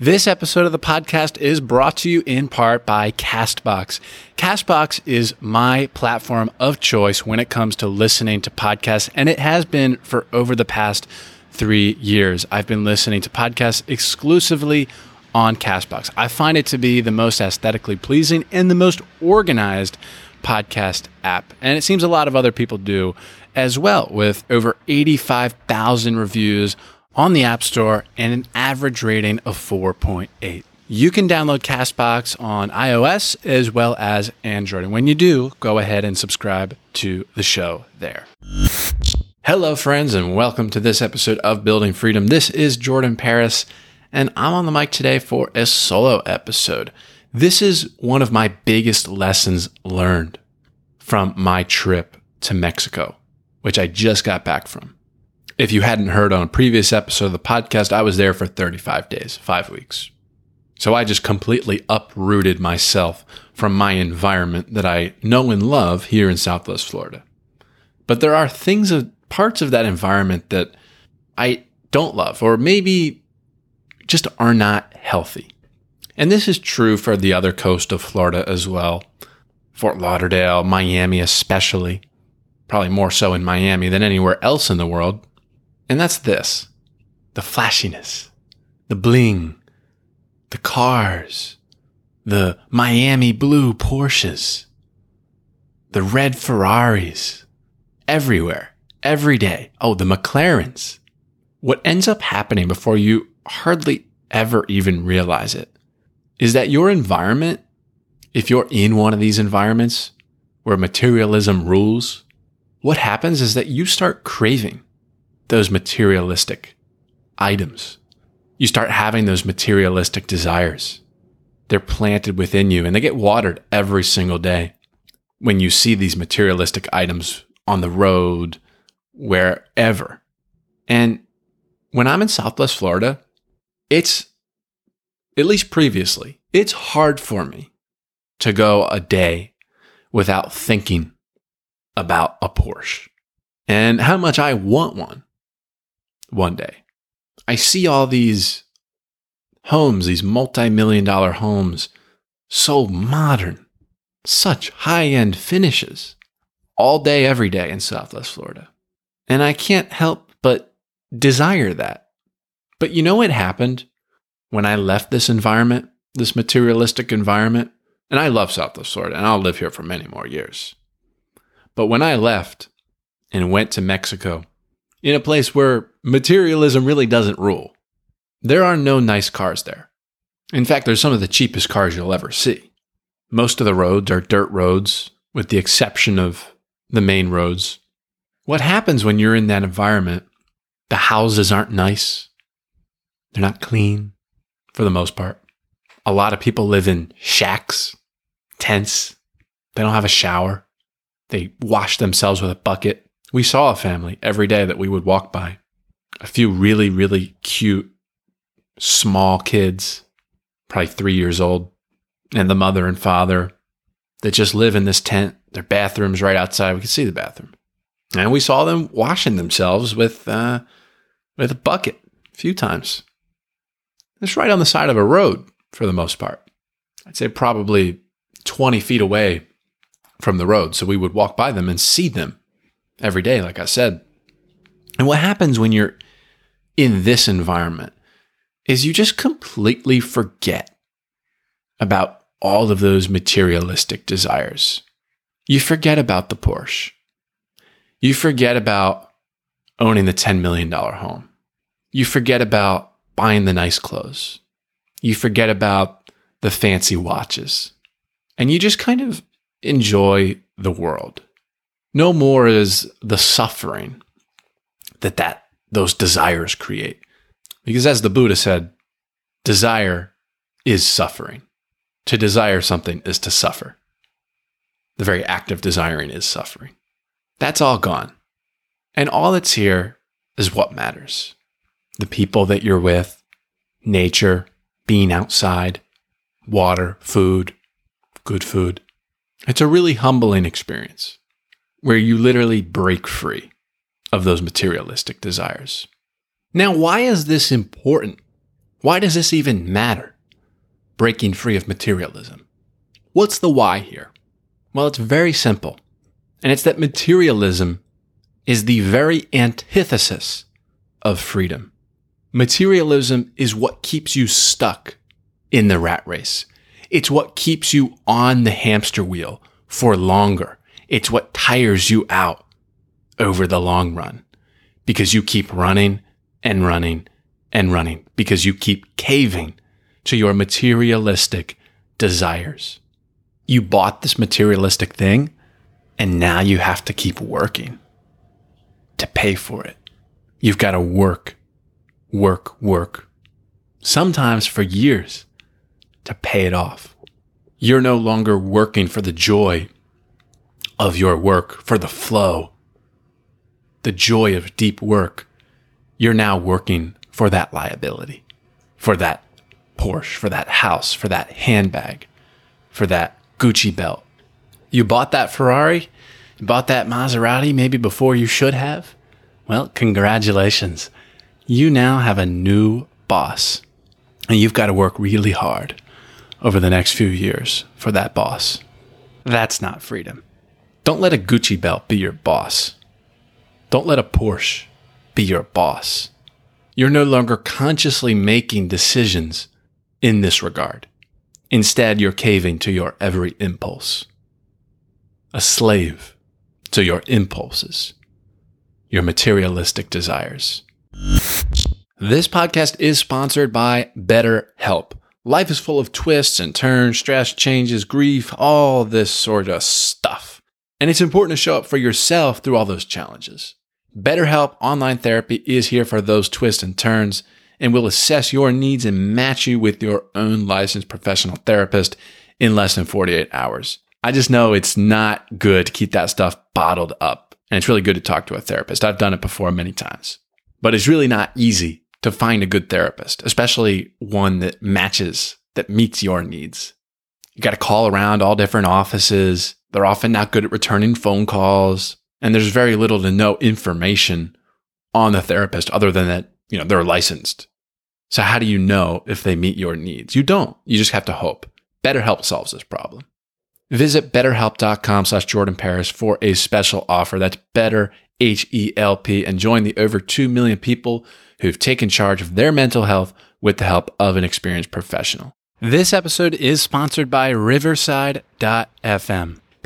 This episode of the podcast is brought to you in part by Castbox. Castbox is my platform of choice when it comes to listening to podcasts, and it has been for over the past three years. I've been listening to podcasts exclusively on Castbox. I find it to be the most aesthetically pleasing and the most organized podcast app. And it seems a lot of other people do as well, with over 85,000 reviews on the App Store and an average rating of 4.8. You can download Castbox on iOS as well as Android. And when you do, go ahead and subscribe to the show there. Hello, friends, and welcome to this episode of Building Freedom. This is Jordan Paris, and I'm on the mic today for a solo episode. This is one of my biggest lessons learned from my trip to Mexico, which I just got back from. If you hadn't heard on a previous episode of the podcast, I was there for 35 days, five weeks. So I just completely uprooted myself from my environment that I know and love here in Southwest Florida. But there are things of parts of that environment that I don't love, or maybe just are not healthy. And this is true for the other coast of Florida as well. Fort Lauderdale, Miami, especially. Probably more so in Miami than anywhere else in the world. And that's this the flashiness, the bling, the cars, the Miami blue Porsches, the red Ferraris, everywhere, every day. Oh, the McLarens. What ends up happening before you hardly ever even realize it is that your environment, if you're in one of these environments where materialism rules, what happens is that you start craving those materialistic items. You start having those materialistic desires. They're planted within you and they get watered every single day when you see these materialistic items on the road, wherever. And when I'm in Southwest Florida, it's, at least previously, it's hard for me to go a day without thinking about a Porsche and how much I want one one day. I see all these homes, these multi million dollar homes, so modern, such high end finishes, all day, every day in Southwest Florida. And I can't help but desire that. But you know what happened when I left this environment, this materialistic environment? And I love Southwest Florida and I'll live here for many more years. But when I left and went to Mexico, in a place where materialism really doesn't rule. There are no nice cars there. In fact, they're some of the cheapest cars you'll ever see. Most of the roads are dirt roads, with the exception of the main roads. What happens when you're in that environment? The houses aren't nice. They're not clean for the most part. A lot of people live in shacks, tents. They don't have a shower. They wash themselves with a bucket. We saw a family every day that we would walk by. A few really, really cute, small kids, probably three years old, and the mother and father that just live in this tent. Their bathroom's right outside. We could see the bathroom. And we saw them washing themselves with, uh, with a bucket a few times. It's right on the side of a road for the most part. I'd say probably 20 feet away from the road. So we would walk by them and see them every day, like I said. And what happens when you're in this environment is you just completely forget about all of those materialistic desires. You forget about the Porsche. You forget about owning the $10 million home. You forget about buying the nice clothes. You forget about the fancy watches. And you just kind of enjoy the world. No more is the suffering that, that those desires create. Because as the Buddha said, desire is suffering. To desire something is to suffer. The very act of desiring is suffering. That's all gone. And all that's here is what matters the people that you're with, nature, being outside, water, food, good food. It's a really humbling experience where you literally break free of those materialistic desires. Now, why is this important Why does this even matter? Breaking free of materialism. What's the why here? Well, it's very simple. And it's that materialism is the very antithesis of freedom. Materialism is what keeps you stuck in the rat race. It's what keeps you on the hamster wheel for longer. It's what tires you out over the long run because you keep running and running and running because you keep caving to your materialistic desires. You bought this materialistic thing and now you have to keep working to pay for it. You've got to work, work, work, sometimes for years to pay it off. You're no longer working for the joy of your work, for the flow, the joy of deep work. You're now working for that liability, for that Porsche, for that house, for that handbag, for that Gucci belt. You bought that Ferrari, you bought that Maserati maybe before you should have. Well, congratulations. You now have a new boss, and you've got to work really hard over the next few years for that boss. That's not freedom. Don't let a Gucci belt be your boss. Don't let a Porsche be your boss. You're no longer consciously making decisions in this regard. Instead, you're caving to your every impulse. A slave to your impulses, your materialistic desires. This podcast is sponsored by BetterHelp. Life is full of twists and turns, stress, changes, grief, all this sort of stuff. And it's important to show up for yourself through all those challenges. BetterHelp Online Therapy is here for those twists and turns and will assess your needs and match you with your own licensed professional therapist in less than 48 hours. I just know it's not good to keep that stuff bottled up. And it's really good to talk to a therapist. I've done it before many times. But it's really not easy to find a good therapist, especially one that matches, that meets your needs. You got to call around all different offices. They're often not good at returning phone calls. And there's very little to no information on the therapist other than that, you know, they're licensed. So how do you know if they meet your needs? You don't. You just have to hope. BetterHelp solves this problem. Visit betterhelp.com slash Jordan Paris for a special offer. That's better, H-E-L-P, and join the over 2 million people who've taken charge of their mental health with the help of an experienced professional. This episode is sponsored by Riverside.fm.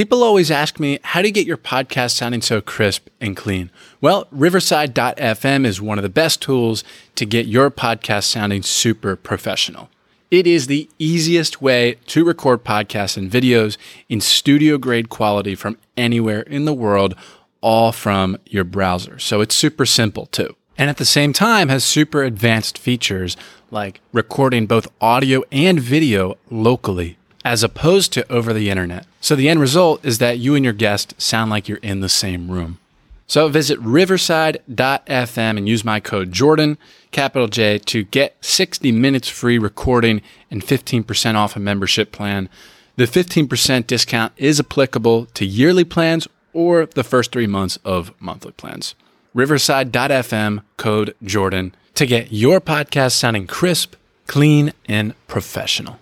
People always ask me, how do you get your podcast sounding so crisp and clean? Well, Riverside.fm is one of the best tools to get your podcast sounding super professional. It is the easiest way to record podcasts and videos in studio grade quality from anywhere in the world, all from your browser. So it's super simple too. And at the same time has super advanced features like recording both audio and video locally as opposed to over the internet. So the end result is that you and your guest sound like you're in the same room. So visit riverside.fm and use my code Jordan, capital J, to get 60 minutes free recording and 15% off a membership plan. The 15% discount is applicable to yearly plans or the first three months of monthly plans. Riverside.fm, code Jordan, to get your podcast sounding crisp, clean, and professional.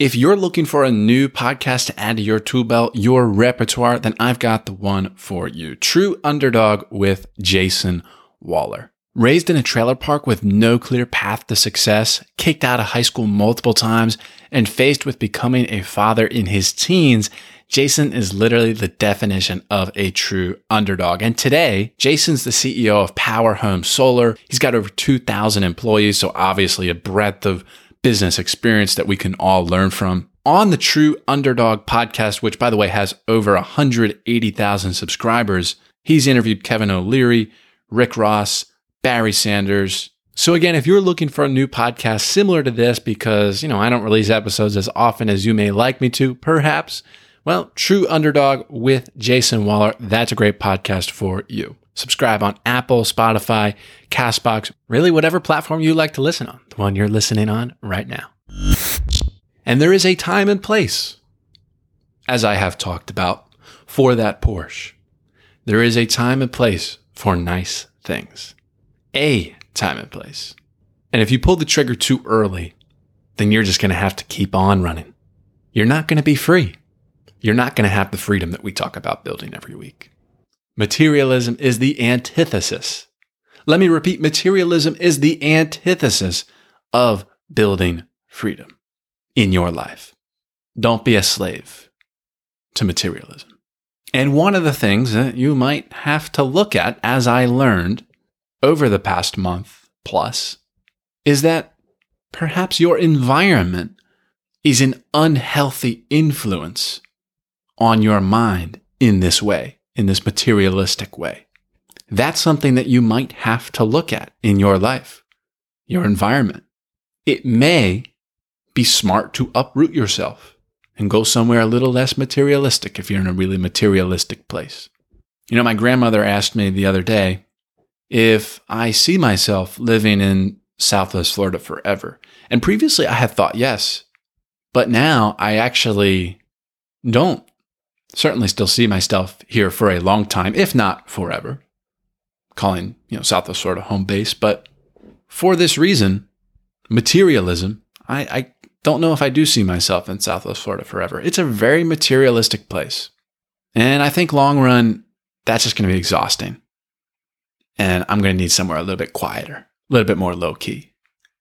If you're looking for a new podcast to add to your tool belt, your repertoire, then I've got the one for you. True Underdog with Jason Waller. Raised in a trailer park with no clear path to success, kicked out of high school multiple times, and faced with becoming a father in his teens, Jason is literally the definition of a true underdog. And today, Jason's the CEO of Power Home Solar. He's got over 2,000 employees, so obviously a breadth of business experience that we can all learn from. On the True Underdog podcast, which by the way has over 180,000 subscribers, he's interviewed Kevin O'Leary, Rick Ross, Barry Sanders. So again, if you're looking for a new podcast similar to this, because, you know, I don't release episodes as often as you may like me to, perhaps, well, True Underdog with Jason Waller, that's a great podcast for you. Subscribe on Apple, Spotify, Castbox, really whatever platform you like to listen on, the one you're listening on right now. And there is a time and place, as I have talked about, for that Porsche. There is a time and place for nice things. A time and place And if you pull the trigger too early, then you're just going to have to keep on running. You're not going to be free. You're not going to have the freedom that we talk about building every week. Materialism is the antithesis. Let me repeat materialism is the antithesis of building freedom in your life. Don't be a slave to materialism. And one of the things that you might have to look at, as I learned over the past month plus, is that perhaps your environment is an unhealthy influence on your mind in this way, in this materialistic way. That's something that you might have to look at in your life, your environment. It may be smart to uproot yourself and go somewhere a little less materialistic if you're in a really materialistic place. You know, my grandmother asked me the other day if I see myself living in Southwest Florida forever. And previously I had thought yes, but now I actually don't. Certainly still see myself here for a long time, if not forever. Calling, you know, Southwest Florida home base, but for this reason, materialism, I, I don't know if I do see myself in Southwest Florida forever. It's a very materialistic place. And I think long run, that's just going to be exhausting. And I'm going to need somewhere a little bit quieter, a little bit more low key,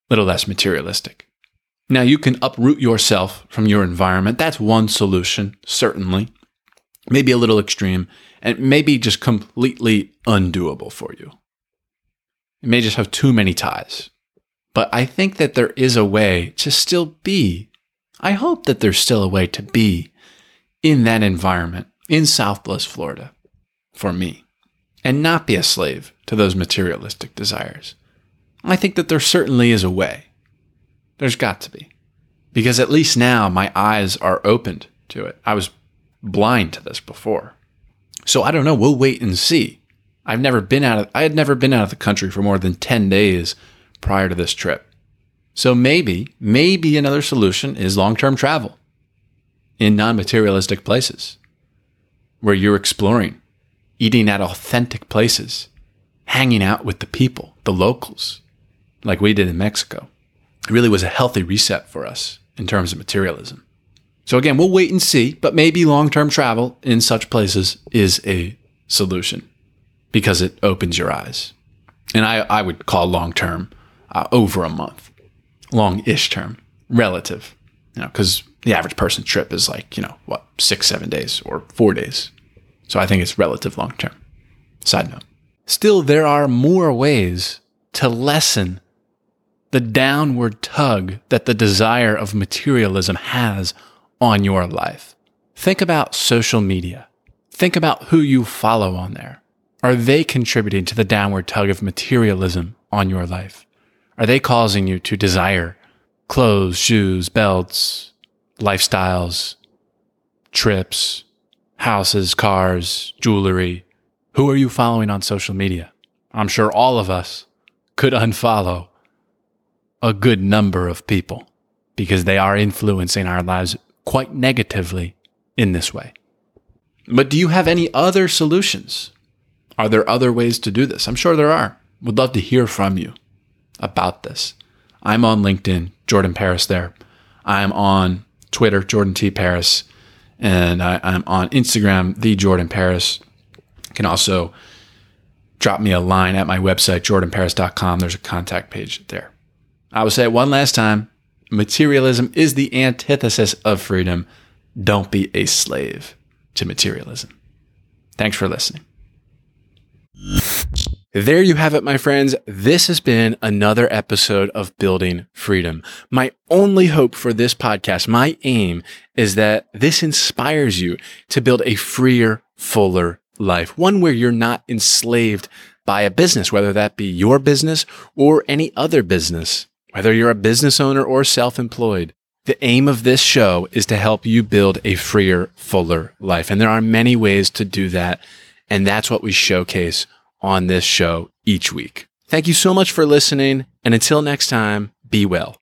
a little less materialistic. Now, you can uproot yourself from your environment. That's one solution, certainly. Maybe a little extreme and maybe just completely undoable for you. You may just have too many ties. But I think that there is a way to still be. I hope that there's still a way to be in that environment in Southwest Florida for me and not be a slave to those materialistic desires. I think that there certainly is a way. There's got to be. Because at least now my eyes are opened to it. I was blind to this before. So I don't know. We'll wait and see. I've never been out of, I had never been out of the country for more than 10 days prior to this trip. So maybe, maybe another solution is long term travel in non materialistic places where you're exploring, eating at authentic places, hanging out with the people, the locals, like we did in Mexico. It really was a healthy reset for us in terms of materialism. So again, we'll wait and see, but maybe long term travel in such places is a solution because it opens your eyes. And I, I would call long term uh, over a month, long ish term, relative, you know, because the average person trip is like, you know, what, six, seven days or four days. So I think it's relative long term. Side note. Still, there are more ways to lessen the downward tug that the desire of materialism has on your life. Think about social media. Think about who you follow on there. Are they contributing to the downward tug of materialism on your life? Are they causing you to desire clothes, shoes, belts, lifestyles, trips, houses, cars, jewelry? Who are you following on social media? I'm sure all of us could unfollow a good number of people because they are influencing our lives quite negatively in this way. But do you have any other solutions? Are there other ways to do this? I'm sure there are. Would love to hear from you about this. I'm on LinkedIn, Jordan Paris there. I'm on Twitter, Jordan T. Paris. And I, am on Instagram, the Jordan Paris. You can also drop me a line at my website, jordanparis.com. There's a contact page there. I will say it one last time materialism is the antithesis of freedom. Don't be a slave to materialism. Thanks for listening. There you have it, my friends. This has been another episode of Building Freedom. My only hope for this podcast, my aim is that this inspires you to build a freer, fuller life, one where you're not enslaved by a business, whether that be your business or any other business, whether you're a business owner or self-employed. The aim of this show is to help you build a freer, fuller life. And there are many ways to do that. And that's what we showcase on this show each week. Thank you so much for listening. And until next time, be well.